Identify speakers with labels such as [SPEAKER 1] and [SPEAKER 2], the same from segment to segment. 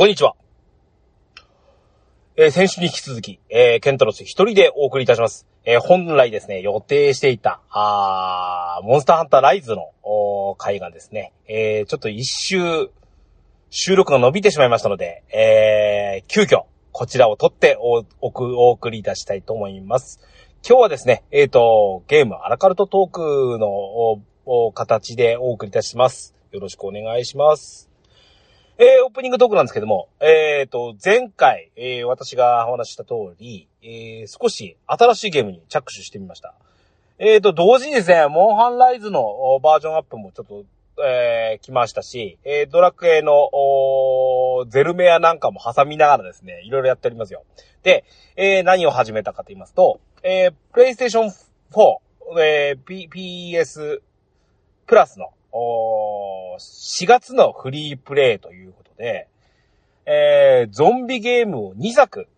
[SPEAKER 1] こんにちは。えー先週に引き続き、えーケントロス一人でお送りいたします。えー本来ですね、予定していた、あモンスターハンターライズの、おー回がですね、えーちょっと一周、収録が伸びてしまいましたので、えー急遽、こちらを取ってお、おく、お送りいたしたいと思います。今日はですね、えっ、と、ゲームアラカルトトークの、おお形でお送りいたします。よろしくお願いします。えー、オープニングトークなんですけども、えーと、前回、えー、私がお話した通り、えー、少し新しいゲームに着手してみました。えーと、同時にですね、モンハンライズのバージョンアップもちょっと、えー、来ましたし、え、ドラクエの、ゼルメアなんかも挟みながらですね、いろいろやっておりますよ。で、え、何を始めたかと言いますと、えー、プレイステーション4、えー、P、PS プラスの、4月のフリープレイということで、えー、ゾンビゲームを2作、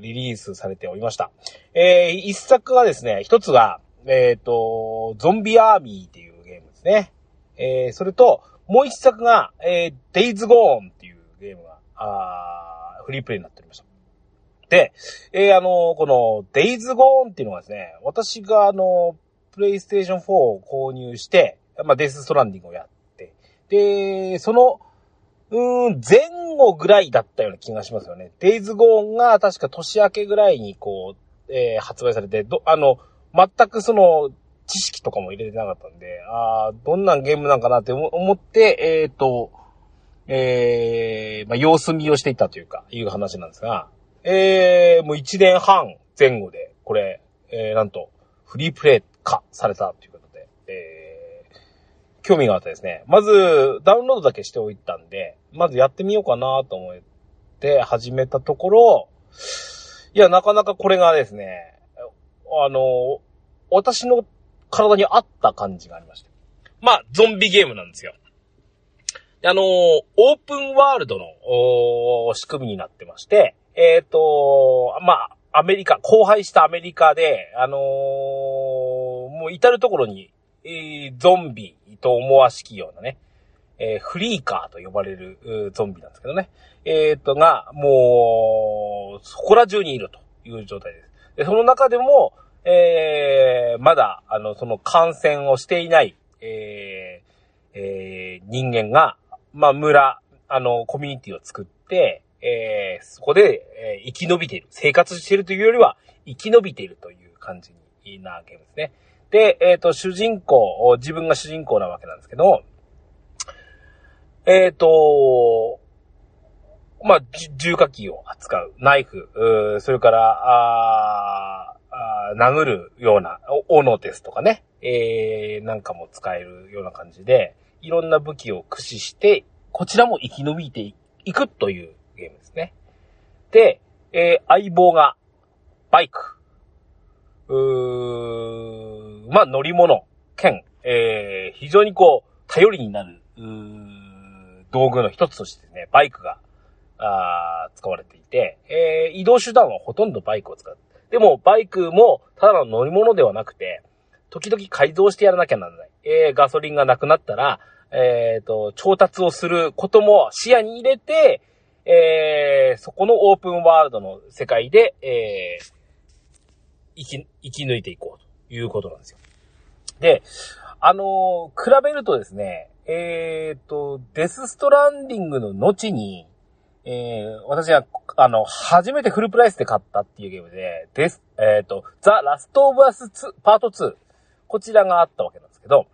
[SPEAKER 1] リリースされておりました。えー、1作がですね、1つが、えっ、と、ゾンビアーミーっていうゲームですね。えー、それと、もう1作が、えー、デイズゴーンっていうゲームが、あフリープレイになっておりました。で、えー、あのこの、デイズゴーンっていうのがですね、私があのプレイステーション4を購入して、まあ、デスストランディングをやって、で、その、うーん、前後ぐらいだったような気がしますよね。デイズゴーンが確か年明けぐらいにこう、えー発売されて、ど、あの、全くその、知識とかも入れてなかったんで、ああ、どんなゲームなんかなって思って、えっ、と、えー、まあ、様子見をしていたというか、いう話なんですが、えー、もう1年半前後で、これ、えー、なんと、フリープレイ化されたということで、えー、興味があってですね、まず、ダウンロードだけしておいたんで、まずやってみようかなと思って始めたところ、いや、なかなかこれがですね、あの、私の体に合った感じがありまして。まあ、ゾンビゲームなんですよ。あの、オープンワールドの仕組みになってまして、えっ、と、まあ、アメリカ、荒廃したアメリカで、あのーもう至るところに、えーゾンビと思わしきようなね、えーフリーカーと呼ばれるゾンビなんですけどね。えっ、と、が、もう、そこら中にいるという状態です。で、その中でも、えーまだ、あの、その感染をしていない、えーえー人間が、まあ、村、あの、コミュニティを作って、えーそこで、えー生き延びている。生活しているというよりは、生き延びているという感じになゲームですね。で、えっ、と、主人公、自分が主人公なわけなんですけど、えっ、と、まあ、重火器を扱う、ナイフ、それから、ああ殴るような、斧ですとかね、えー、なんかも使えるような感じで、いろんな武器を駆使して、こちらも生き延びていくというゲームですね。で、えー相棒が、バイク。うーまあ、乗り物、兼、えー非常にこう、頼りになる、うー道具の一つとしてね、バイクが、あー使われていて、えー移動手段はほとんどバイクを使う。でも、バイクも、ただの乗り物ではなくて、時々改造してやらなきゃならない。えーガソリンがなくなったら、えっ、と、調達をすることも視野に入れて、えーそこのオープンワールドの世界で、えー生き、生き抜いていこうということなんですよ。で、あのー比べるとですね、えっ、と、デスストランディングの後に、えー私は、あの、初めてフルプライスで買ったっていうゲームで、です、えっ、と、ザ・ラストオブアス2、パート2、こちらがあったわけなんですけど、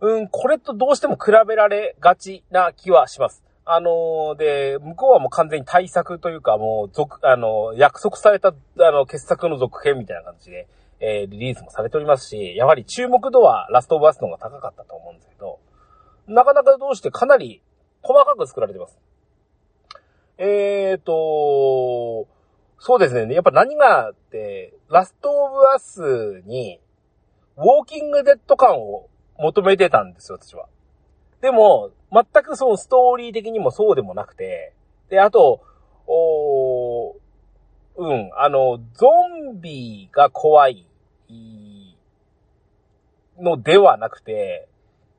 [SPEAKER 1] うん、これとどうしても比べられがちな気はします。あのーで、向こうはもう完全に対策というか、もう、続、あの、約束された、あの、傑作の続編みたいな感じで、えーリリースもされておりますし、やはり注目度はラストオブアスの方が高かったと思うんですけど、なかなかどうしてかなり細かく作られてます。えーと、そうですね。やっぱ何があって、ラストオブアスに、ウォーキングデッド感を求めてたんですよ、私は。でも、全くそのストーリー的にもそうでもなくて、で、あと、おうん、あの、ゾンビが怖いのではなくて、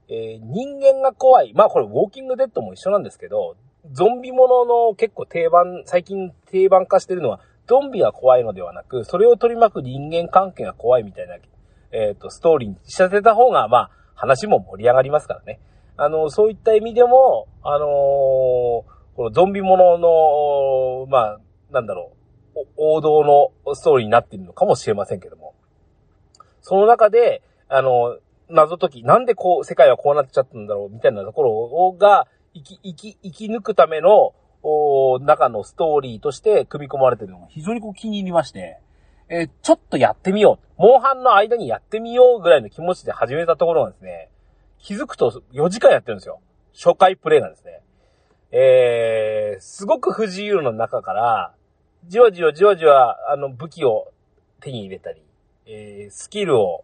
[SPEAKER 1] えー、人間が怖い。まあこれウォーキングデッドも一緒なんですけど、ゾンビものの結構定番、最近定番化してるのは、ゾンビが怖いのではなく、それを取り巻く人間関係が怖いみたいな、えっ、ー、と、ストーリーに仕立てた方が、まあ、話も盛り上がりますからね。あの、そういった意味でも、あのー、このゾンビものの、まあ、なんだろう、王道のストーリーになっているのかもしれませんけども。その中で、あの、謎解き、なんでこう、世界はこうなっちゃったんだろう、みたいなところが、生き、生き、生き抜くための、お中のストーリーとして組み込まれてるのが非常にこう気に入りまして、えー、ちょっとやってみよう。モンハンの間にやってみようぐらいの気持ちで始めたところがですね、気づくと4時間やってるんですよ。初回プレイなんですね。えー、すごく不自由の中から、じわじわじわじわ、あの、武器を手に入れたり、えー、スキルを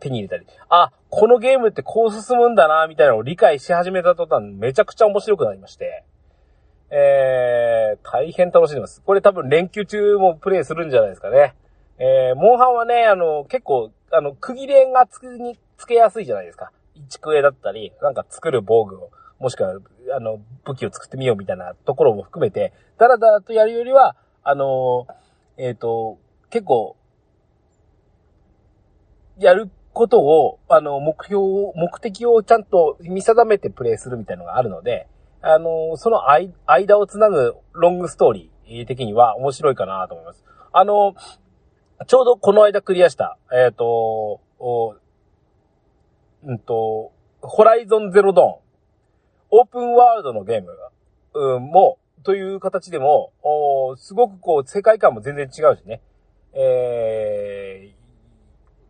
[SPEAKER 1] 手に入れたり、あ、このゲームってこう進むんだな、みたいなのを理解し始めた途端、めちゃくちゃ面白くなりまして、えー、大変楽しんでます。これ多分連休中もプレイするんじゃないですかね。えー、モンハンはね、あの、結構、あの、区切れがつくに、つけやすいじゃないですか。一区絵だったり、なんか作る防具を、もしくは、あの、武器を作ってみようみたいなところも含めて、だらだらとやるよりは、あの、えっ、ー、と、結構、やることを、あの、目標を、目的をちゃんと見定めてプレイするみたいなのがあるので、あの、その間をつなぐロングストーリー的には面白いかなと思います。あの、ちょうどこの間クリアした、えっ、ー、と、うんと、ホライゾンゼロドーン、オープンワールドのゲーム、うん、も、という形でも、おすごくこう、世界観も全然違うしね。え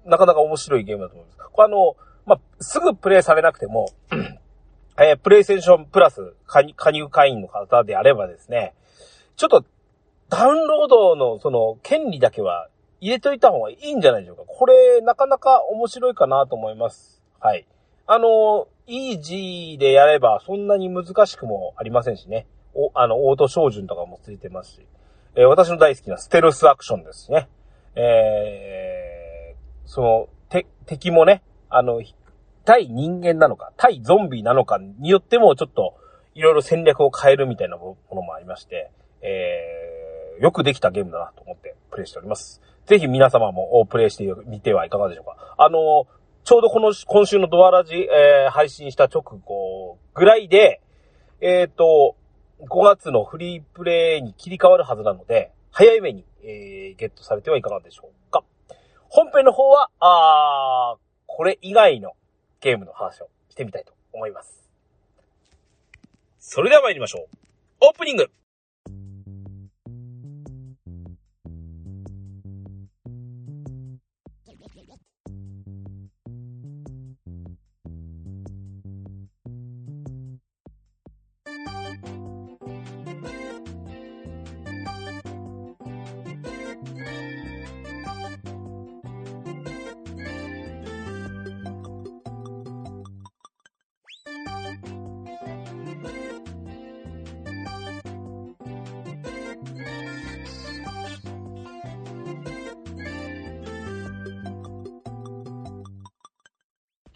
[SPEAKER 1] ー、なかなか面白いゲームだと思います。これあの、まあ、すぐプレイされなくても、えー、プレイステーションプラス加入会員の方であればですね、ちょっとダウンロードのその権利だけは入れといた方がいいんじゃないでしょうか。これなかなか面白いかなと思います。はい。あの、イージーでやればそんなに難しくもありませんしね。お、あの、オート照準とかもついてますし。えー、私の大好きなステルスアクションですね。えー、その、て、敵もね、あの、対人間なのか、対ゾンビなのかによってもちょっといろいろ戦略を変えるみたいなものもありまして、えー、よくできたゲームだなと思ってプレイしております。ぜひ皆様もプレイしてみてはいかがでしょうか。あの、ちょうどこの今週のドアラジ、えー、配信した直後ぐらいで、えっ、ー、と、5月のフリープレイに切り替わるはずなので、早い目に、えー、ゲットされてはいかがでしょうか。本編の方は、あー、これ以外のゲームの話をしてみたいと思います。それでは参りましょう。オープニング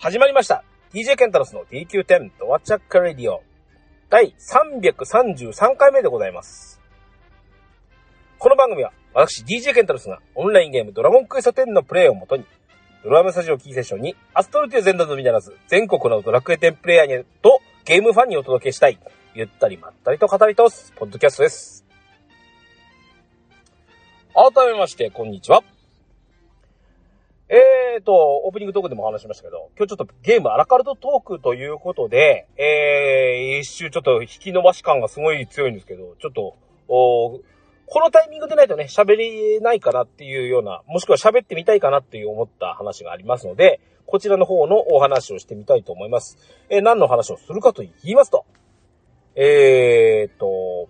[SPEAKER 1] 始まりました。DJ ケンタロスの DQ10 ドアチャックレディオ第333回目でございます。この番組は私 DJ ケンタロスがオンラインゲームドラゴンクエスト10のプレイをもとにドラムスタジオキーセッションにアストルティア全土のみならず全国のドラクエ10プレイヤーにとゲームファンにお届けしたいゆったりまったりと語り通すポッドキャストです。改めましてこんにちは。えーと、オープニングトークでも話しましたけど、今日ちょっとゲームアラカルトトークということで、えー、一周ちょっと引き伸ばし感がすごい強いんですけど、ちょっと、おこのタイミングでないとね、喋れないかなっていうような、もしくは喋ってみたいかなっていう思った話がありますので、こちらの方のお話をしてみたいと思います。えー、何の話をするかと言いますと、えーと、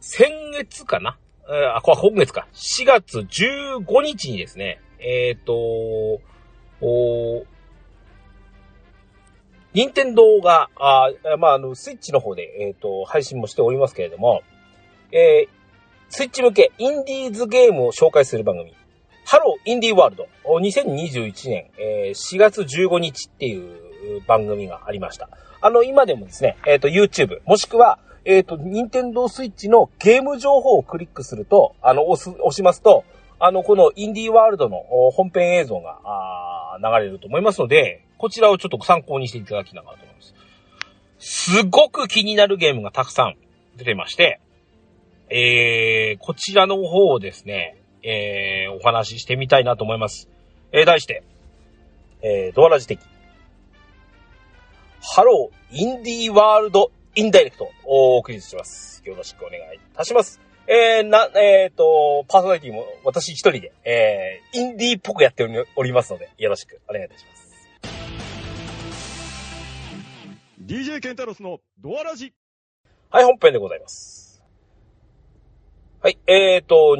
[SPEAKER 1] 先月かなあ、これ今月か。4月15日にですね、えっ、ー、と、お任天堂が、あまあ、あの、スイッチの方で、えっ、ー、と、配信もしておりますけれども、えー、スイッチ向けインディーズゲームを紹介する番組、ハローインディーワールド2021年、えー、4月15日っていう番組がありました。あの、今でもですね、えっ、ー、と、YouTube、もしくは、えっ、ー、と、ニンテンドースイッチのゲーム情報をクリックすると、あの、押す、押しますと、あの、このインディーワールドの本編映像が、あ流れると思いますので、こちらをちょっと参考にしていただきながらと思います。すごく気になるゲームがたくさん出てまして、えー、こちらの方をですね、えー、お話ししてみたいなと思います。えー、題して、えー、ドアラジ的、 Hello Indie World in Direct をお送りします。よろしくお願いいたします。えー、な、えっ、ー、と、パーソナリティも私一人で、えー、インディーっぽくやっておりますので、よろしくお願いいたします。
[SPEAKER 2] DJ ケンタロスのドアラジ。
[SPEAKER 1] はい、本編でございます。はい、えっ、ー、と、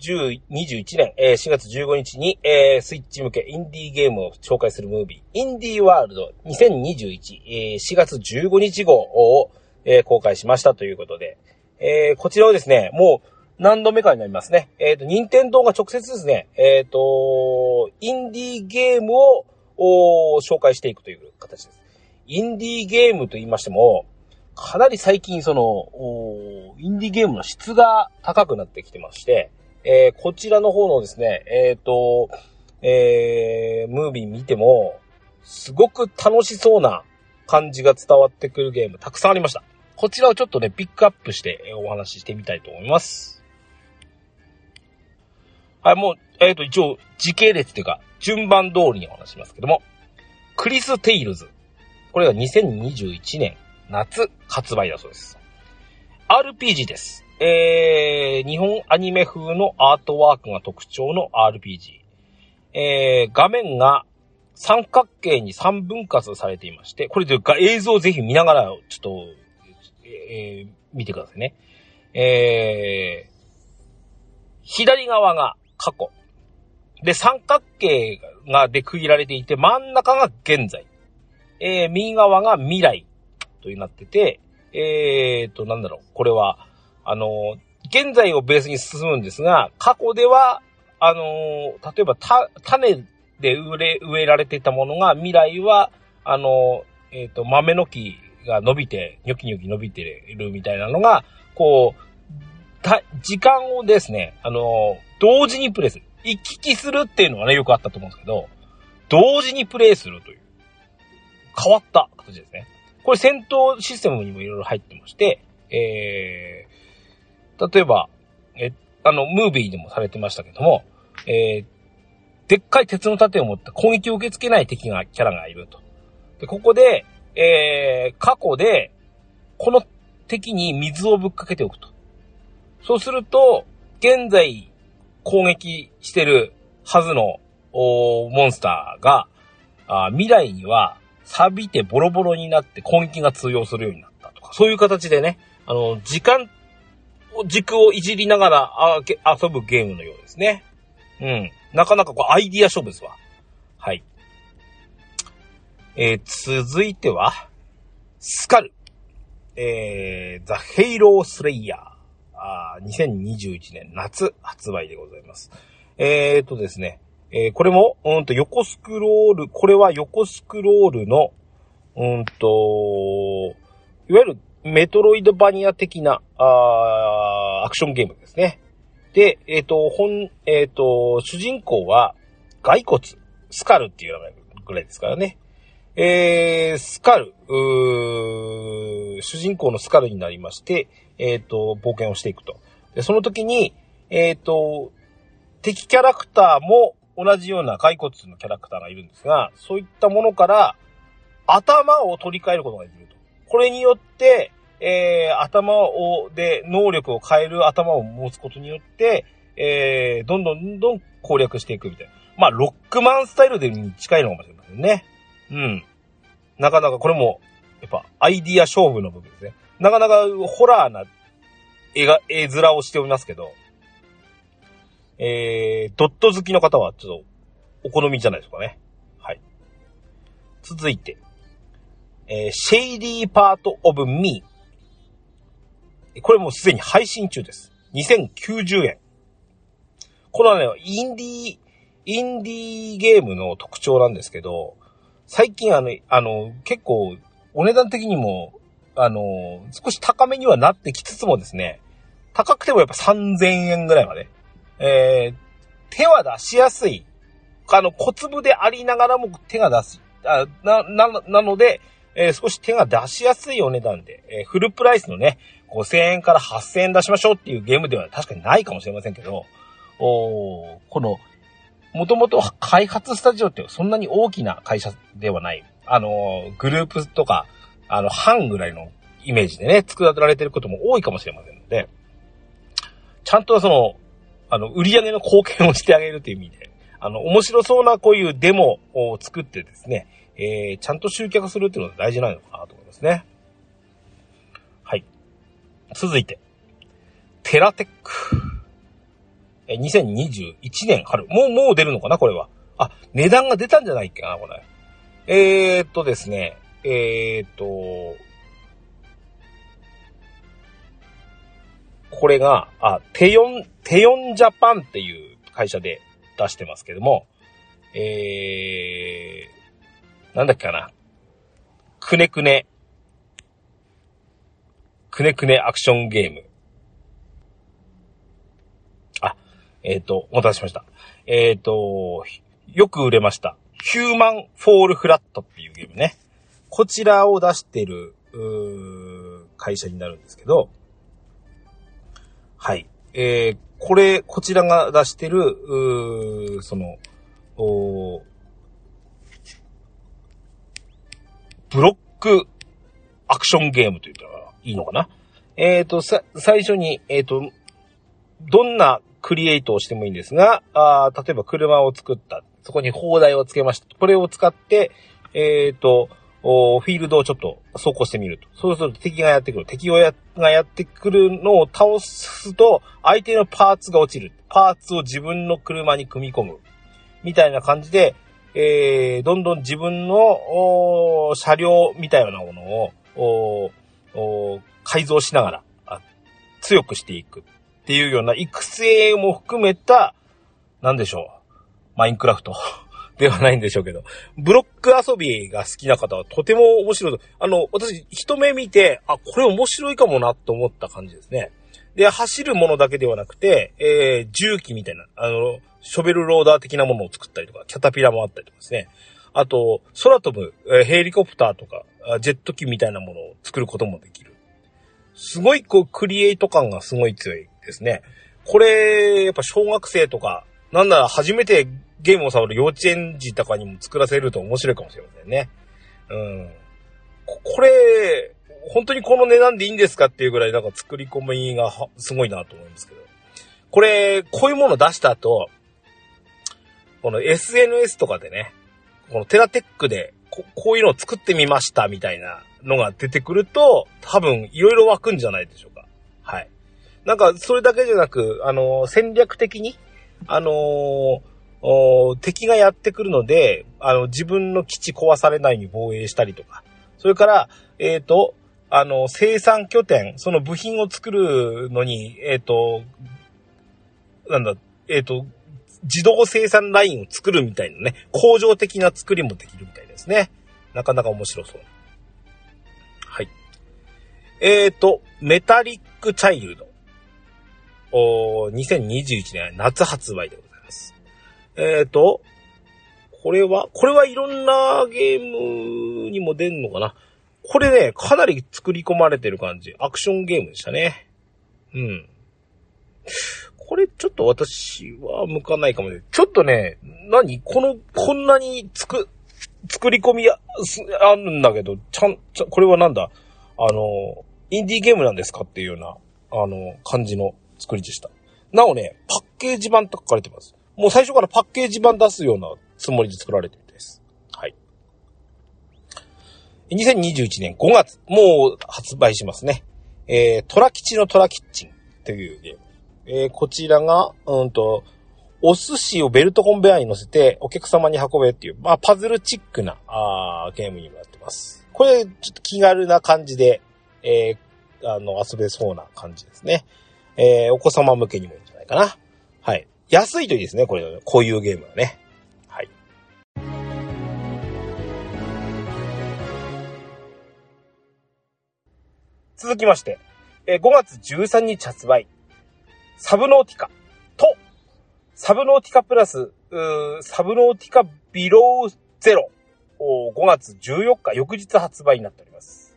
[SPEAKER 1] 2021年、えー、4月15日に、えー、スイッチ向けインディーゲームを紹介するムービー、インディーワールド2021、えー、4月15日号を、えー、公開しましたということで、えー、こちらをですね、もう何度目かになりますね。えっ、ー、と、任天堂が直接ですね、えっ、ー、と、インディーゲームを紹介していくという形です。インディーゲームと言いましても、かなり最近その、インディーゲームの質が高くなってきてまして、えー、こちらの方のですね、えっ、ー、と、えー、ムービー見ても、すごく楽しそうな感じが伝わってくるゲームたくさんありました。こちらをちょっとね、ピックアップしてお話ししてみたいと思います。はい、もう、えっ、ー、と、一応、時系列っていうか、順番通りにお話しますけども、クリス・テイルズ。これが2021年夏発売だそうです。RPG です。えー、日本アニメ風のアートワークが特徴の RPG。えー、画面が三角形に三分割されていまして、これで映像をぜひ見ながら、ちょっとえー、見てくださいね。えー、左側が過去。で、三角形がで区切られていて、真ん中が現在。えー、右側が未来となってて、えーと、なんだろう、これは、あの、現在をベースに進むんですが、過去では、あの、例えば、た、種で植え、植えられていたものが、未来は、あの、えっ、ー、と、豆の木が伸びて、ニョキニョキ伸びてるみたいなのが、こう、た、時間をですね、あの、同時にプレイする。行き来するっていうのはね、よくあったと思うんですけど、同時にプレイするという、変わった形ですね。これ戦闘システムにもいろいろ入ってまして、えー、例えば、え、あの、ムービーでもされてましたけども、えー、でっかい鉄の盾を持った攻撃を受け付けない敵が、キャラがいると。で、ここで、えー、過去で、この敵に水をぶっかけておくと。そうすると、現在攻撃してるはずのおモンスターが、あ未来には錆びてボロボロになって攻撃が通用するようになったとか、そういう形でね、あの、時間、軸をいじりながらあけ遊ぶゲームのようですね。うん。なかなかこうアイディア勝負ですわ。はい。えー、続いては、スカル。えー、ザ・ヘイロー・スレイヤー。あ2021年夏発売でございます。えーとですね、えー、これも、うんと、横スクロール、これは横スクロールの、うんと、いわゆるメトロイドバニア的な、あアクションゲームですね。で、えっ、ー、と、本、えっ、ー、と、主人公は、骸骨、スカルっていう名前ぐらいですからね。えー、スカル、主人公のスカルになりまして、えっ、ー、と、冒険をしていくと。で、その時に、えっ、ー、と、敵キャラクターも同じような骸骨のキャラクターがいるんですが、そういったものから頭を取り替えることができる。これによって、えー、頭を、で、能力を変える頭を持つことによって、えー、どんどんどんどん攻略していくみたいな。まあ、ロックマンスタイルでに近いのかもしれませんね。うん。なかなかこれも、やっぱアイディア勝負の部分ですね。なかなかホラーな絵が、絵面をしておりますけど、えー、ドット好きの方はちょっとお好みじゃないですかね。はい。続いて、えー、シェイディーパートオブミー。これもすでに配信中です。2090円。これはね、インディー、インディーゲームの特徴なんですけど、最近あの、あの、結構、お値段的にも、あの、少し高めにはなってきつつもですね、高くてもやっぱ3000円ぐらいまで、えー、手は出しやすい。あの、小粒でありながらも手が出す、あな、な、なので、えー、少し手が出しやすいお値段で、えー、フルプライスのね、5000円から8000円出しましょうっていうゲームでは確かにないかもしれませんけど、おこの、もともと開発スタジオってそんなに大きな会社ではない。あの、グループとか、あの、半ぐらいのイメージでね、作られてることも多いかもしれませんので、ちゃんとその、あの、売り上げの貢献をしてあげるという意味で、あの、面白そうなこういうデモを作ってですね、えー、ちゃんと集客するっていうのが大事なのかなと思いますね。はい。続いて、テラテック。え、2021年春。もう、もう出るのかなこれは。あ、値段が出たんじゃないっけかなこれ。えー、っとですね、えー、っと、これが、あ、テヨン、テヨンジャパンっていう会社で出してますけども、えー、なんだっけかな。くねくね、くねくねアクションゲーム。あ、えっ、ー、と、お待たせしました。えっ、ー、と、よく売れました。ヒューマンフォールフラットっていうゲームね。こちらを出してる、会社になるんですけど、はい。えー、これ、こちらが出してる、その、おブロックアクションゲームと言ったらいいのかな？えっ、ー、と、さ、最初に、えっ、ー、と、どんなクリエイトをしてもいいんですが、あ例えば車を作った。そこに砲台をつけました。これを使って、えっ、ー、と、フィールドをちょっと走行してみると。そうすると敵がやってくる。敵をやがやってくるのを倒すと、相手のパーツが落ちる。パーツを自分の車に組み込む。みたいな感じで、えー、どんどん自分の車両みたいなものを改造しながら強くしていくっていうような育成も含めた、なんでしょう。マインクラフト。ではないんでしょうけど、ブロック遊びが好きな方はとても面白い。あの、私、一目見て、あ、これ面白いかもなと思った感じですね。で、走るものだけではなくて、えー、重機みたいな、あの、ショベルローダー的なものを作ったりとか、キャタピラもあったりとかですね。あと、空飛ぶ、え、ヘリコプターとか、ジェット機みたいなものを作ることもできる。すごい、こう、クリエイト感がすごい強いですね。これ、やっぱ小学生とか、なんなら初めてゲームを触る幼稚園児とかにも作らせると面白いかもしれませんね。うん。これ、本当にこの値段でいいんですかっていうぐらいなんか作り込みがすごいなと思いますけど。これ、こういうもの出した後、この SNS とかでね、このテラテックでここういうのを作ってみましたみたいなのが出てくると、多分いろいろ湧くんじゃないでしょうか。はい。なんか、それだけじゃなく、あの、戦略的に、あのー敵がやってくるので、あの、自分の基地壊されないように防衛したりとか、それから、えっ、ー、と、あの、生産拠点、その部品を作るのに、えっ、と、なんだ、えっ、と、自動生産ラインを作るみたいなね、工場的な作りもできるみたいですね。なかなか面白そう。はい。え、ー、と、メタリックチャイルド。お2021年夏発売でございます。えっ、ー、と、これは、これはいろんなゲームにも出んのかなこれね、かなり作り込まれてる感じ。アクションゲームでしたね。うん。これちょっと私は向かないかもね。ちょっとね、何？この、こんなにつく、作り込みああるんだけど、ちゃん、ちゃこれはなんだ？あの、インディーゲームなんですかっていうような、あの、感じの作りでした。なおね、パッケージ版と書かれてます。もう最初からパッケージ版出すようなつもりで作られてるんです。はい。2021年5月、もう発売しますね。えー、トラ吉のトラキッチンというゲーム。えー、こちらが、うんと、お寿司をベルトコンベアに乗せてお客様に運べっていう、まあ、パズルチックな、あーゲームにもなってます。これ、ちょっと気軽な感じで、えー、あの、遊べそうな感じですね。えー、お子様向けにもいいんじゃないかな。はい。安いといいですね、これ、こういうゲームはね。はい。続きまして、え5月13日発売、サブノーティカと、サブノーティカプラス、サブノーティカビローゼロ、5月14日、翌日発売になっております。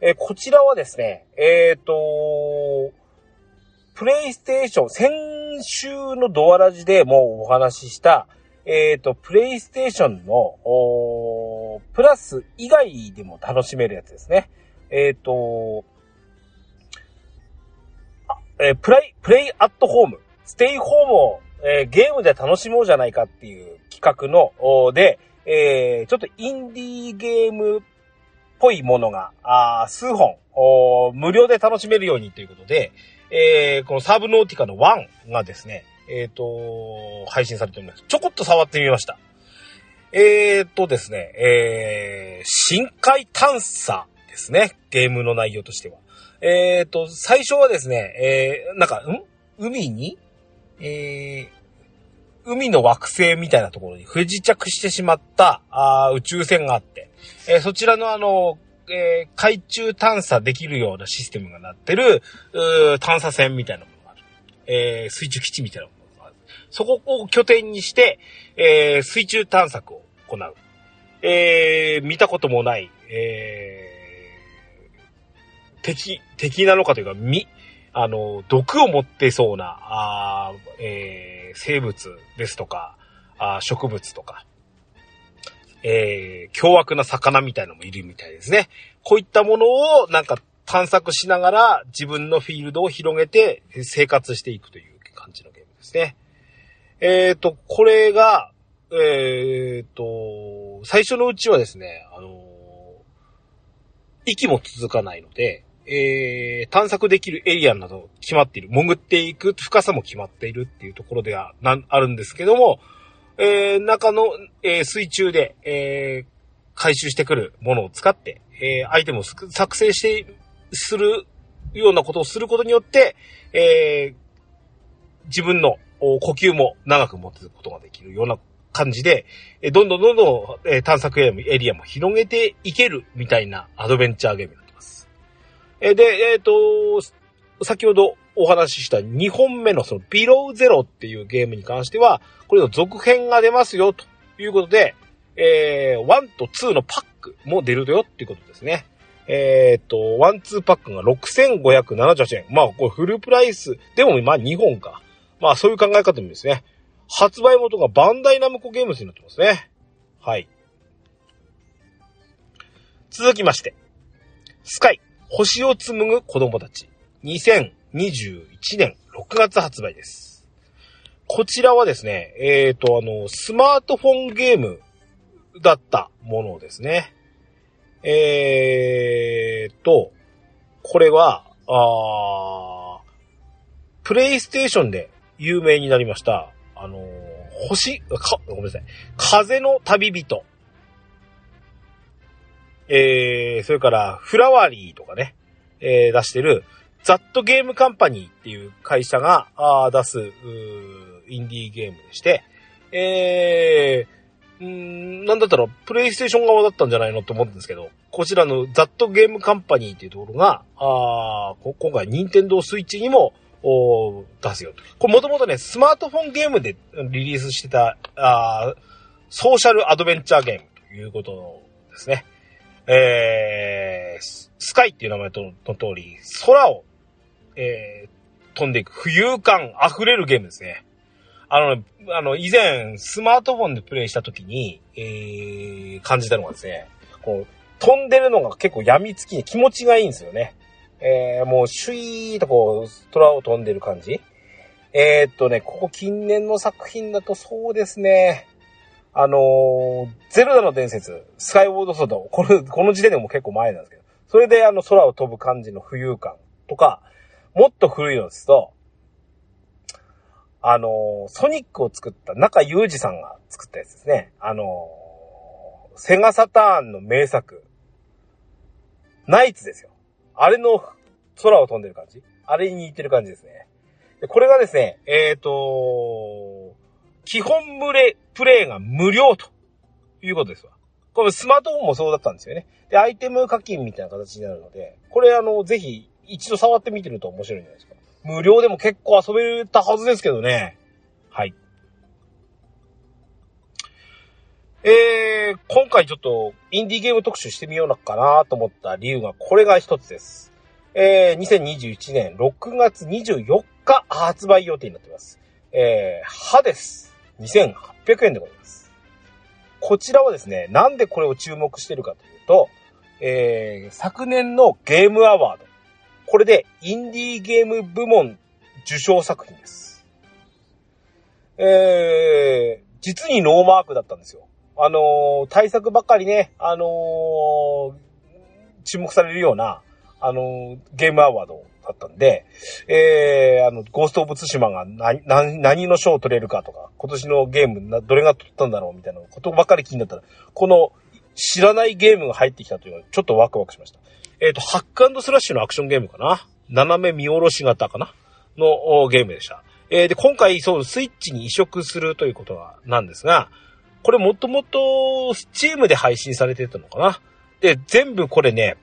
[SPEAKER 1] えこちらはですね、えっ、ー、と、プレイステーション、先週のドアラジでもお話しした、えっ、ー、と、プレイステーションの、プラス以外でも楽しめるやつですね。えっ、と、えー、プレイ、プレイアットホーム、ステイホームを、えー、ゲームで楽しもうじゃないかっていう企画の、で、えー、ちょっとインディーゲームっぽいものが、あ数本、無料で楽しめるようにということで、えー、このサーブノーティカの1がですね、えっ、ー、と、配信されております。ちょこっと触ってみました。えー、っとですね、えー、深海探査ですね。ゲームの内容としては。えー、っと、最初はですね、えー、なんか、ん？海に？えー、海の惑星みたいなところに不時着してしまったあ宇宙船があって、えー、そちらのあの、えー、海中探査できるようなシステムがなってる、探査船みたいなものがある。えー、水中基地みたいなものがある。そこを拠点にして、えー、水中探索を行う。えー、見たこともない、え、敵、敵なのかというか、み、あの、毒を持ってそうな、あえー、生物ですとか、あ植物とか、えー、凶悪な魚みたいのもいるみたいですね。こういったものをなんか探索しながら自分のフィールドを広げて生活していくという感じのゲームですね。えっ、ー、と、これが、えっ、ー、と、最初のうちはですね、あの息も続かないので、えー、探索できるエリアなど決まっている。潜っていく深さも決まっているっていうところでは、な、あるんですけども、えー、中の、えー、水中で、えー、回収してくるものを使って、えー、アイテムを作成して、するようなことをすることによって、えー、自分の呼吸も長く持つことができるような感じで、えどんどんどんどん、え探索エリアも広げていけるみたいなアドベンチャーゲーム。えで、えっ、ー、と、先ほどお話しした2本目のそのビローゼロっていうゲームに関しては、これの続編が出ますよということで、えー、1と2のパックも出るよっていうことですね。えー、っと、1、2パックが6578円。まあ、これフルプライス。でも、まあ2本か。まあ、そういう考え方もですね。発売元がバンダイナムコゲームズになってますね。はい。続きまして。スカイ、星を紡ぐ子供たち。2021年6月発売です。こちらはですね、えっ、ー、と、あの、スマートフォンゲームだったものですね。えーと、これは、あプレイステーションで有名になりました、あのー、星、か、ごめんなさい。風の旅人。えー、それから、フラワーリーとかね、えー、出してる、ザットゲームカンパニーっていう会社があ出す、インディーゲームでして、えー、んなんだったら、プレイステーション側だったんじゃないのと思うんですけど、こちらのザットゲームカンパニーっていうところが、あ今回、ニンテンドースイッチにも、出すよと。これもともとね、スマートフォンゲームでリリースしてた、あソーシャルアドベンチャーゲームということですね。えー、スカイっていう名前との通り、空をえー、飛んでいく浮遊感溢れるゲームですね。あの、あの、以前、スマートフォンでプレイした時に、えー、感じたのがですね、こう、飛んでるのが結構病みつきに気持ちがいいんですよね。えー、もう、シュイーとこう、空を飛んでる感じ。えー、っとね、ここ近年の作品だとそうですね、あのー、ゼルダの伝説、スカイウォードソード、これ、この時点でも結構前なんですけど、それであの空を飛ぶ感じの浮遊感とか、もっと古いのですと、あの、ソニックを作った中裕二さんが作ったやつですね。あの、セガサターンの名作、ナイツですよ。あれの空を飛んでる感じあれに似てる感じですね。でこれがですね、えっ、と、基本プレイ、プレイが無料ということですわ。これスマートフォンもそうだったんですよね。で、アイテム課金みたいな形になるので、これあの、ぜひ一度触ってみてると面白いんじゃないですか。無料でも結構遊べたはずですけどね。はい。えー、今回ちょっとインディーゲーム特集してみようかなと思った理由がこれが一つです。えー、2021年6月24日発売予定になってます。えー、歯です。2008 2800円でございます。こちらはですね、なんでこれを注目してるかというと、えー、昨年のゲームアワード。これでインディーゲーム部門受賞作品です。えー、実にノーマークだったんですよ。あのー対策ばっかりね、あのー注目されるような、あのゲームアワードだったんで、えー、あの、ゴースト・オブ・ツシマが何、何の賞を取れるかとか、今年のゲーム、どれが取ったんだろうみたいなことばっかり気になったら、この知らないゲームが入ってきたというのは、ちょっとワクワクしました。えっ、と、ハックスラッシュのアクションゲームかな？斜め見下ろし型かな？のゲームでした。えーで、今回、そう、スイッチに移植するということはなんですが、これもともと、スチームで配信されてたのかな？で、全部これね、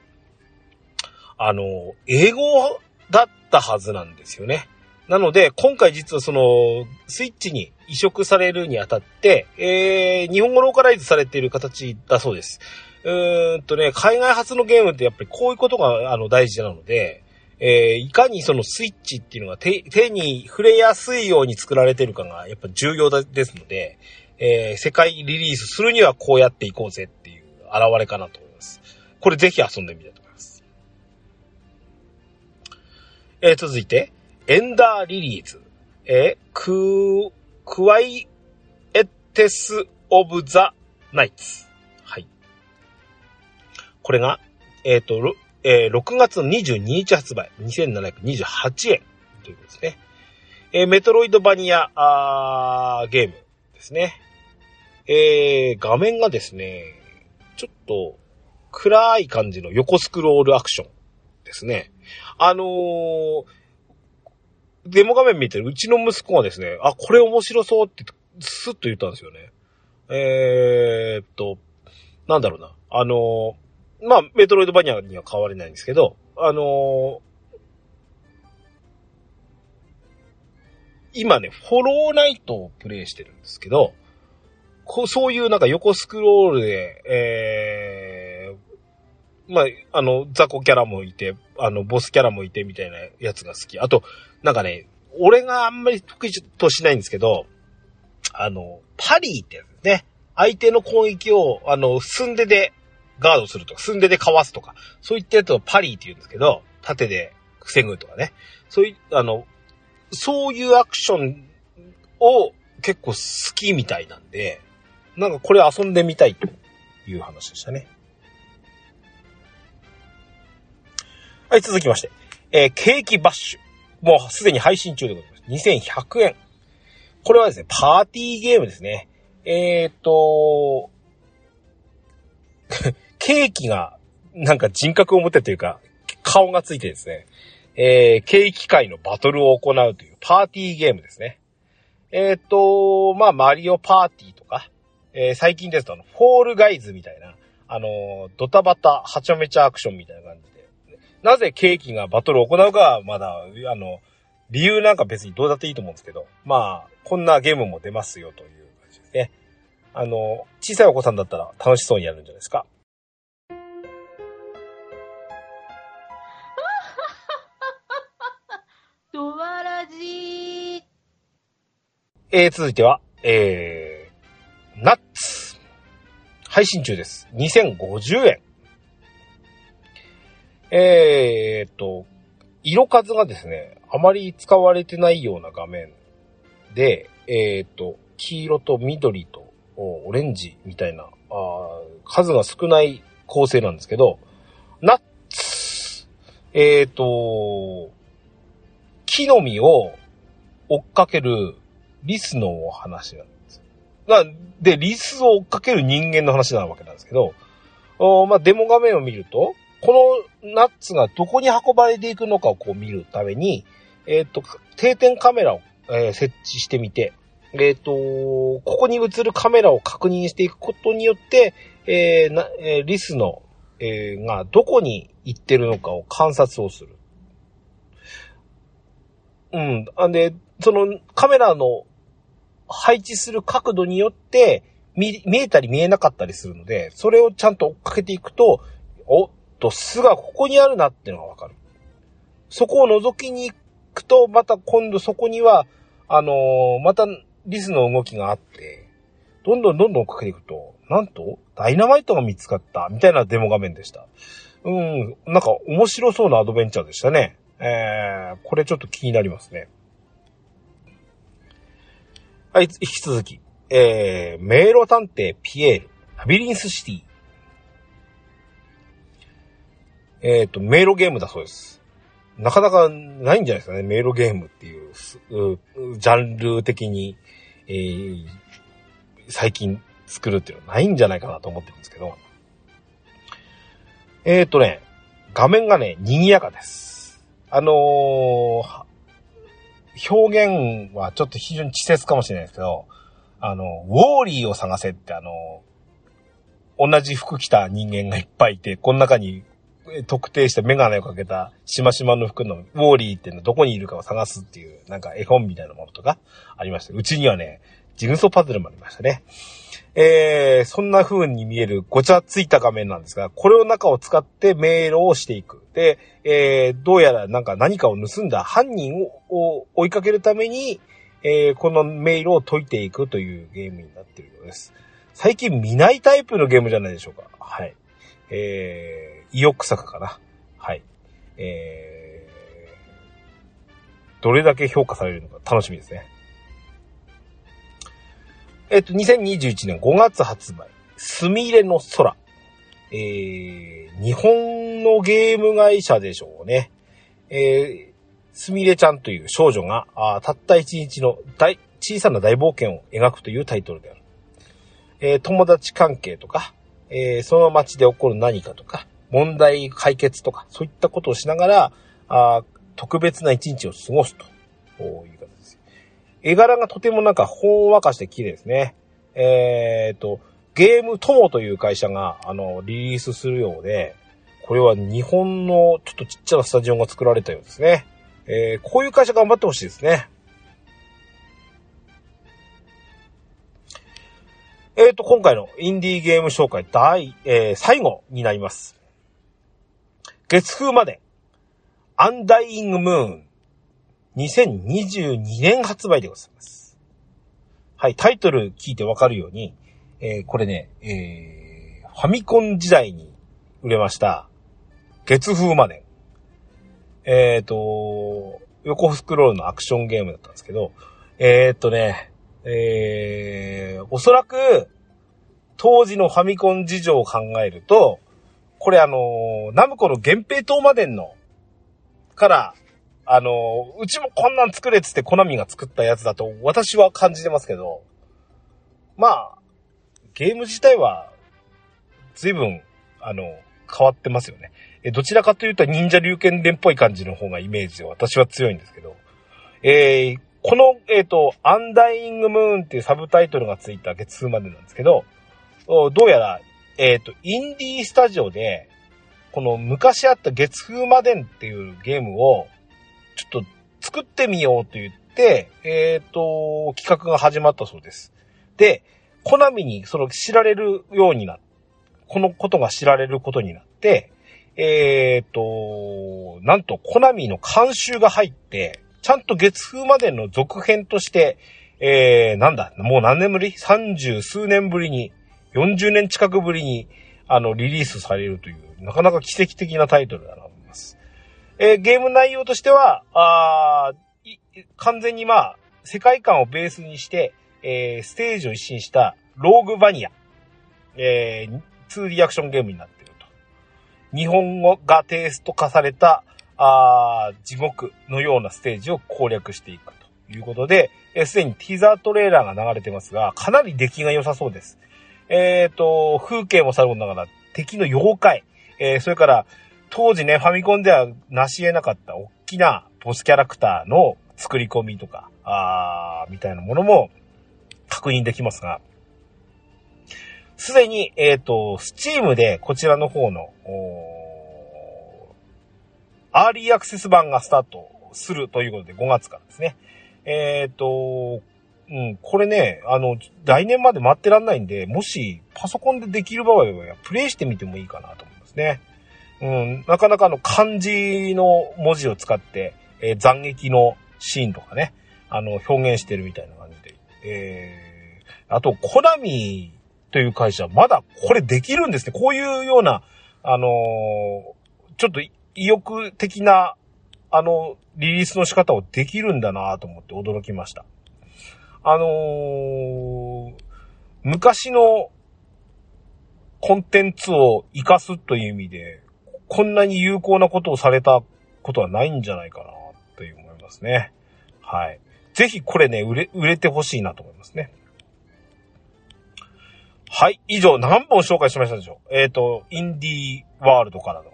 [SPEAKER 1] あの、英語だったはずなんですよね。なので、今回実はその、スイッチに移植されるにあたって、えー、日本語ローカライズされている形だそうです。うーんとね、海外発のゲームってやっぱりこういうことがあの大事なので、えー、いかにそのスイッチっていうのが手に触れやすいように作られてるかがやっぱ重要ですので、えー、世界リリースするにはこうやっていこうぜっていう現れかなと思います。これぜひ遊んでみたえー、続いて、エンダーリリーズ、えー、ク、クワイエッテス・オブ・ザ・ナイツ。はい。これが、えっ、と、えー6月22日発売、2728円ということですね。えーメトロイドバニアあーゲームですね。えー画面がですね、ちょっと暗い感じの横スクロールアクションですね。あのーデモ画面見てるうちの息子がですね、あ、これ面白そうってスッと言ったんですよね。えーっと、なんだろうな。あのーまあ、メトロイドバニアには変われないんですけど、あのー今ね、フォローナイトをプレイしてるんですけど、こうそういうなんか横スクロールで、えー、まあ、あの、雑魚キャラもいて、あの、ボスキャラもいてみたいなやつが好き。あと、なんかね、俺があんまり得意としないんですけど、あの、パリーってやつですね。相手の攻撃を、あの、寸んででガードするとか、寸んででかわすとか、そういったやつをパリーって言うんですけど、縦で防ぐとかね。そういう、あの、そういうアクションを結構好きみたいなんで、なんかこれ遊んでみたいという話でしたね。はい、続きまして。えーケーキバッシュ。もうすでに配信中でございます。2100円。これはですね、パーティーゲームですね。えーっと、ケーキが、なんか人格を持ってというか、顔がついてですね、えー、ケーキ界のバトルを行うというパーティーゲームですね。えーっと、まあ、マリオパーティーとか、えー最近ですとあの、フォールガイズみたいな、あのドタバタ、はちゃめちゃアクションみたいな感じ、なぜケーキがバトルを行うかはまだ、あの、理由なんか別にどうだっていいと思うんですけど、まあ、こんなゲームも出ますよという感じですね。あの、小さいお子さんだったら楽しそうにやるんじゃないですか。
[SPEAKER 3] ドワラジー。
[SPEAKER 1] えー、続いては、えー、ナッツ。配信中です。2050円。えーっと、色数がですね、あまり使われてないような画面で、えーっと、黄色と緑とオレンジみたいな、あ数が少ない構成なんですけど、ナッツ。えーっと、木の実を追っかけるリスのお話なんです。で、リスを追っかける人間の話なわけなんですけど、おまあ、デモ画面を見ると、このナッツがどこに運ばれていくのかをこう見るために、えっ、と、定点カメラを、えー設置してみて、えっ、と、ここに映るカメラを確認していくことによって、えーなえーリスの、えーがどこに行ってるのかを観察をする。うん。あんで、そのカメラの配置する角度によって見、見えたり見えなかったりするので、それをちゃんと追っかけていくと、おと、巣がここにあるなっていうのがわかる。そこを覗きに行くと、また今度そこには、あのーまたリスの動きがあって、どんどんどんどん追っかけていくと、なんと、ダイナマイトが見つかった、みたいなデモ画面でした。うん、なんか面白そうなアドベンチャーでしたね。えー、これちょっと気になりますね。はい、引き続き。えー、迷路探偵ピエール、ラビリンスシティ。えっ、と、迷路ゲームだそうです。なかなかないんじゃないですかね、迷路ゲームっていう、ジャンル的に、えー最近作るっていうのはないんじゃないかなと思ってるんですけど。えっ、とね、画面がね、賑やかです。あのー表現はちょっと非常に稚拙かもしれないですけど、あの、ウォーリーを探せってあの、同じ服着た人間がいっぱいいて、この中に特定してメガネをかけたしましまの服のウォーリーっていうのはどこにいるかを探すっていう、なんか絵本みたいなものとかありました。うちにはね、ジグソーパズルもありましたね。えー、そんな風に見えるごちゃついた画面なんですが、これを中を使って迷路をしていく。で、えー、どうやらなんか何かを盗んだ犯人をを追いかけるために、えー、この迷路を解いていくというゲームになっているようです。最近見ないタイプのゲームじゃないでしょうか。はい。えー、イオックサカかな。はい。えー、どれだけ評価されるのか楽しみですね。えっと、2021年5月発売。すみれの空。えー、日本のゲーム会社でしょうね。えー、すみれちゃんという少女が、あたった一日の大、小さな大冒険を描くというタイトルである。えー友達関係とか、えーその街で起こる何かとか、問題解決とか、そういったことをしながら、あ特別な一日を過ごすという形です。絵柄がとてもなんかほんわかして綺麗ですね。えーと、ゲームトモという会社が、あの、リリースするようで、これは日本のちょっとちっちゃなスタジオが作られたようですね。えーこういう会社頑張ってほしいですね。えーと、今回のインディーゲーム紹介第、えー最後になります。月風まで、アンダイイングムーン、2022年発売でございます。はい、タイトル聞いてわかるように、えーこれね、えーファミコン時代に売れました、月風まで。えっ、と、横スクロールのアクションゲームだったんですけど、えーっとね、えー、おそらく、当時のファミコン事情を考えると、これあの、ナムコの源平島までの、から、あの、うちもこんなん作れっつってコナミが作ったやつだと私は感じてますけど、まあ、ゲーム自体は、随分、あの、変わってますよね。え、どちらかというと忍者龍剣伝っぽい感じの方がイメージで私は強いんですけど、えー、この、えっ、と、アンダイングムーンっていうサブタイトルがついた月数までなんですけど、どうやら、えっ、と、インディースタジオで、この昔あった月風までっていうゲームを、ちょっと作ってみようと言って、えっ、と、企画が始まったそうです。で、コナミにその知られるようになっこのことが知られることになって、えっ、と、なんとコナミの監修が入って、ちゃんと月風までの続編として、えー、なんだ、もう何年ぶり ?30 数年ぶりに、40年近くぶりに、あの、リリースされるという、なかなか奇跡的なタイトルだなと思います。えーゲーム内容としては、あ完全にまあ、世界観をベースにして、えーステージを一新したローグバニア、えー 2D アクションゲームになっていると。日本語がテイスト化された、あ地獄のようなステージを攻略していくということで、えすでにティザートレーラーが流れてますが、かなり出来が良さそうです。えっ、と、風景もさることながら、敵の妖怪、えーそれから、当時ね、ファミコンでは成し得なかった大きなボスキャラクターの作り込みとか、あーみたいなものも確認できますが、すでに、えっ、と、スチームでこちらの方の、アーリーアクセス版がスタートするということで5月からですね。えっ、と、うん、これね、あの、来年まで待ってらんないんで、もしパソコンでできる場合はプレイしてみてもいいかなと思いますね。うん、なかなかの漢字の文字を使って、えー、斬撃のシーンとかね、あの、表現してるみたいな感じで。えー、あと、コナミという会社、まだこれできるんですね。こういうような、あのー、ちょっと意欲的な、あの、リリースの仕方をできるんだなと思って驚きました。あのー、昔のコンテンツを活かすという意味で、こんなに有効なことをされたことはないんじゃないかな、という思いますね。はい。ぜひこれね、売れ、売れてほしいなと思いますね。はい。以上、何本紹介しましたでしょう？えっ、ー、と、インディーワールドからの、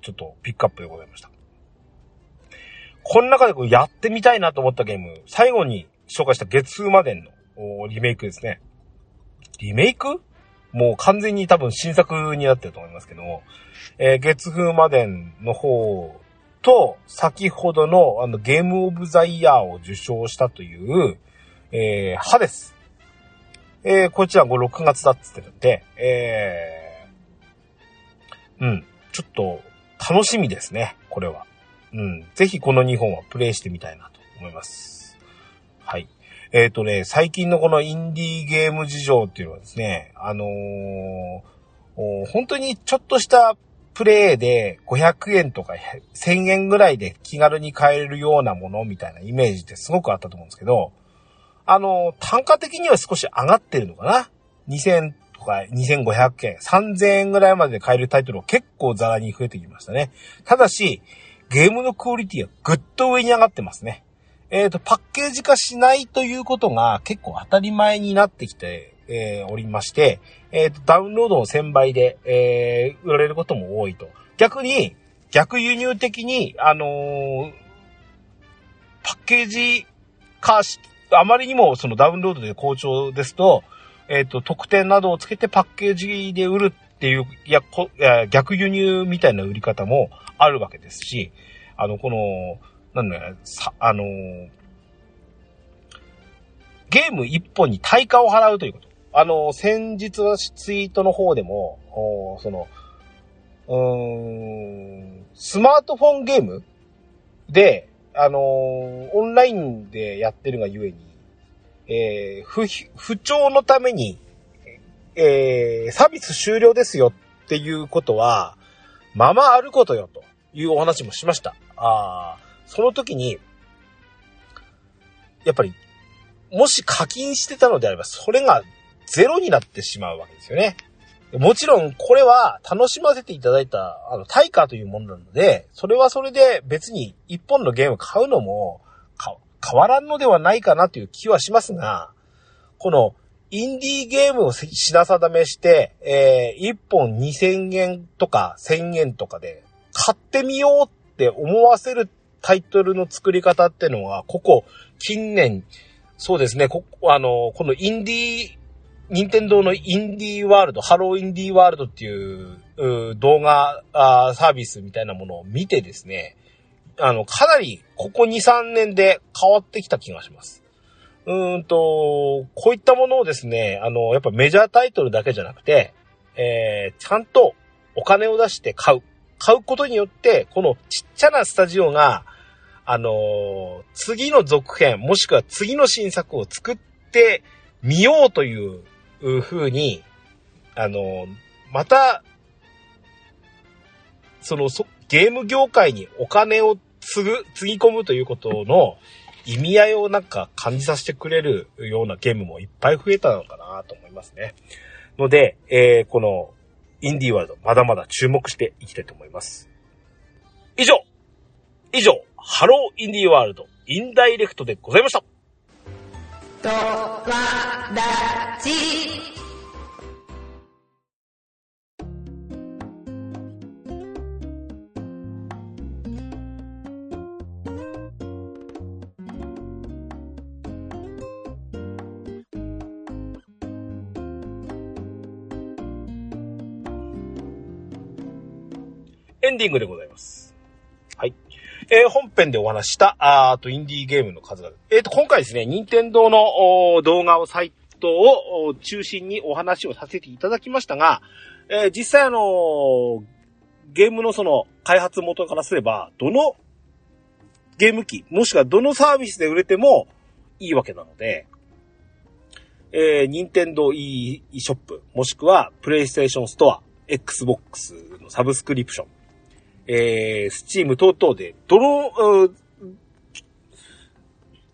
[SPEAKER 1] ちょっとピックアップでございました。この中でこうやってみたいなと思ったゲーム、最後に紹介した月風魔伝のリメイクですね。リメイク？もう完全に多分新作になってると思いますけども、えー、月風魔伝の方と、先ほどのあのゲームオブザイヤーを受賞したという、えー、歯です。えー、こちらも6月だっつってるんで、えー、うん、ちょっと楽しみですね、これは。うん、ぜひこの2本はプレイしてみたいなと思います。はい。えっ、ー、とね、最近のこのインディーゲーム事情っていうのはですね、あのー、本当にちょっとしたプレイで500円とか1000円ぐらいで気軽に買えるようなものみたいなイメージってすごくあったと思うんですけど、あのー、単価的には少し上がってるのかな ?2000 とか2500円、3000円ぐらいまでで買えるタイトルを結構ザラに増えてきましたね。ただし、ゲームのクオリティはぐっと上に上がってますね。えっ、ー、と、パッケージ化しないということが結構当たり前になってきて、えー、おりまして、えっ、ー、と、ダウンロードの1000倍で、えー、売られることも多いと。逆に、逆輸入的に、あの、パッケージ化し、あまりにもそのダウンロードで好調ですと、えっ、と、特典などをつけてパッケージで売るっていう、いや、こ逆輸入みたいな売り方もあるわけですし、あの、この、なんだよ、さ、あのー、ゲーム一本に対価を払うということ。あのー、先日のツイートの方でも、おその、うーん、スマートフォンゲームで、あのー、オンラインでやってるがゆえに、えー、不、不調のために、えー、サービス終了ですよっていうことは、ままあることよというお話もしました。ああ、その時に、やっぱり、もし課金してたのであれば、それがゼロになってしまうわけですよね。もちろん、これは楽しませていただいた、あの、対価というものなので、それはそれで別に一本のゲーム買うのも、変わらんのではないかなという気はしますが、この、インディーゲームを品定めして、えー、1本2000円とか1000円とかで買ってみようって思わせるタイトルの作り方ってのは、ここ、近年、そうですね、こ、あの、このインディー、任天堂のインディーワールド、ハローインディーワールドっていうう動画あサービスみたいなものを見てですね、あの、かなりここ2、3年で変わってきた気がします。うーんと、こういったものをですね、あの、やっぱメジャータイトルだけじゃなくて、えー、ちゃんとお金を出して買う。買うことによって、このちっちゃなスタジオが、あの、次の続編、もしくは次の新作を作ってみようという風に、あの、また、そのそ、ゲーム業界にお金をつぐ、つぎ込むということの意味合いをなんか感じさせてくれるようなゲームもいっぱい増えたのかなと思いますね。ので、えー、このインディーワールド、まだまだ注目していきたいと思います。以上以上、ハローインディーワールド、インダイレクトでございました。友達。エンディングでございます。えー本編でお話した、あとインディーゲームの数々。えっ、と、今回ですね、任天堂の動画をサイトを中心にお話をさせていただきましたが、えー実際あのゲームのその開発元からすれば、どのゲーム機、もしくはどのサービスで売れてもいいわけなので、えー、任天堂 e ショップ、もしくはプレイステーションストア、Xbox のサブスクリプション、えー、スチーム等々で、どの、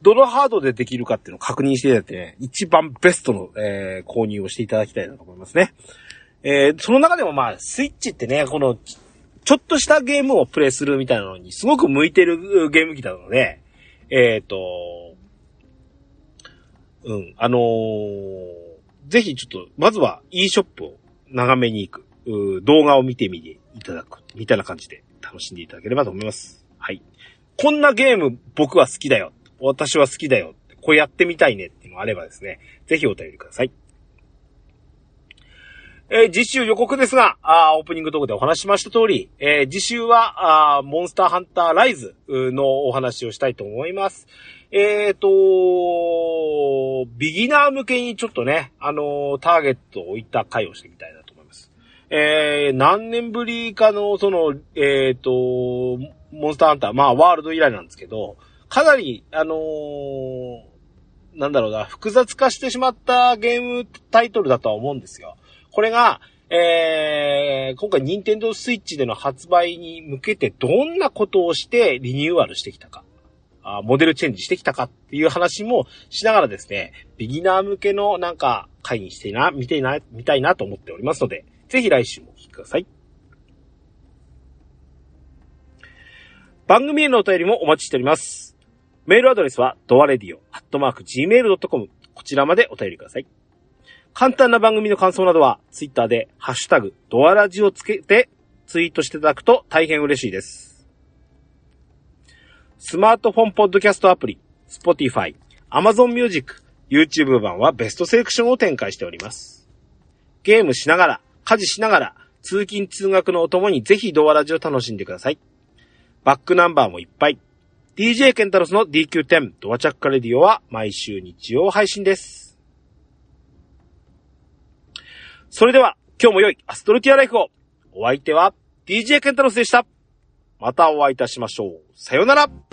[SPEAKER 1] どのハードでできるかっていうのを確認していただいてね、一番ベストの、えー購入をしていただきたいなと思いますね。えーその中でもまあ、スイッチってね、この、ちょっとしたゲームをプレイするみたいなのにすごく向いてるゲーム機なので、えっ、と、うん、あのーぜひちょっと、まずは e ショップを眺めに行く、動画を見てみていただく、みたいな感じで楽しんでいただければと思います。はい。こんなゲーム僕は好きだよ。私は好きだよ。これやってみたいねっていうのがあればですね、ぜひお便りください。えー次週予告ですが、あーオープニングトークでお話しました通り、えー次週は、あモンスターハンターライズのお話をしたいと思います。えっ、と、ビギナー向けにちょっとね、あのーターゲットを置いた回をしてみたいなと。えー、何年ぶりかの、その、えっ、と、モンスターハンター、まあ、ワールド以来なんですけど、かなり、あのーなんだろうな、複雑化してしまったゲームタイトルだとは思うんですよ。これが、えー、今回任天堂スイッチでの発売に向けてどんなことをしてリニューアルしてきたか。あモデルチェンジしてきたかっていう話もしながらですね、ビギナー向けのなんか会にしてな、見てな、見たいなと思っておりますので、ぜひ来週もお聞きください。番組へのお便りもお待ちしております。メールアドレスは、ドアレディオ、アットマーク、gmail.com、こちらまでお便りください。簡単な番組の感想などは、ツイッターで、ハッシュタグ、ドアラジをつけて、ツイートしていただくと大変嬉しいです。スマートフォンポッドキャストアプリ、Spotify、Amazon Music、YouTube 版はベストセレクションを展開しております。ゲームしながら、家事しながら、通勤通学のお供にぜひドアラジを楽しんでください。バックナンバーもいっぱい。DJ ケンタロスの DQ10 ドアチャッカレディオは毎週日曜配信です。それでは、今日も良いアストルティアライフを。お相手は DJ ケンタロスでした。またお会いいたしましょう。さようなら。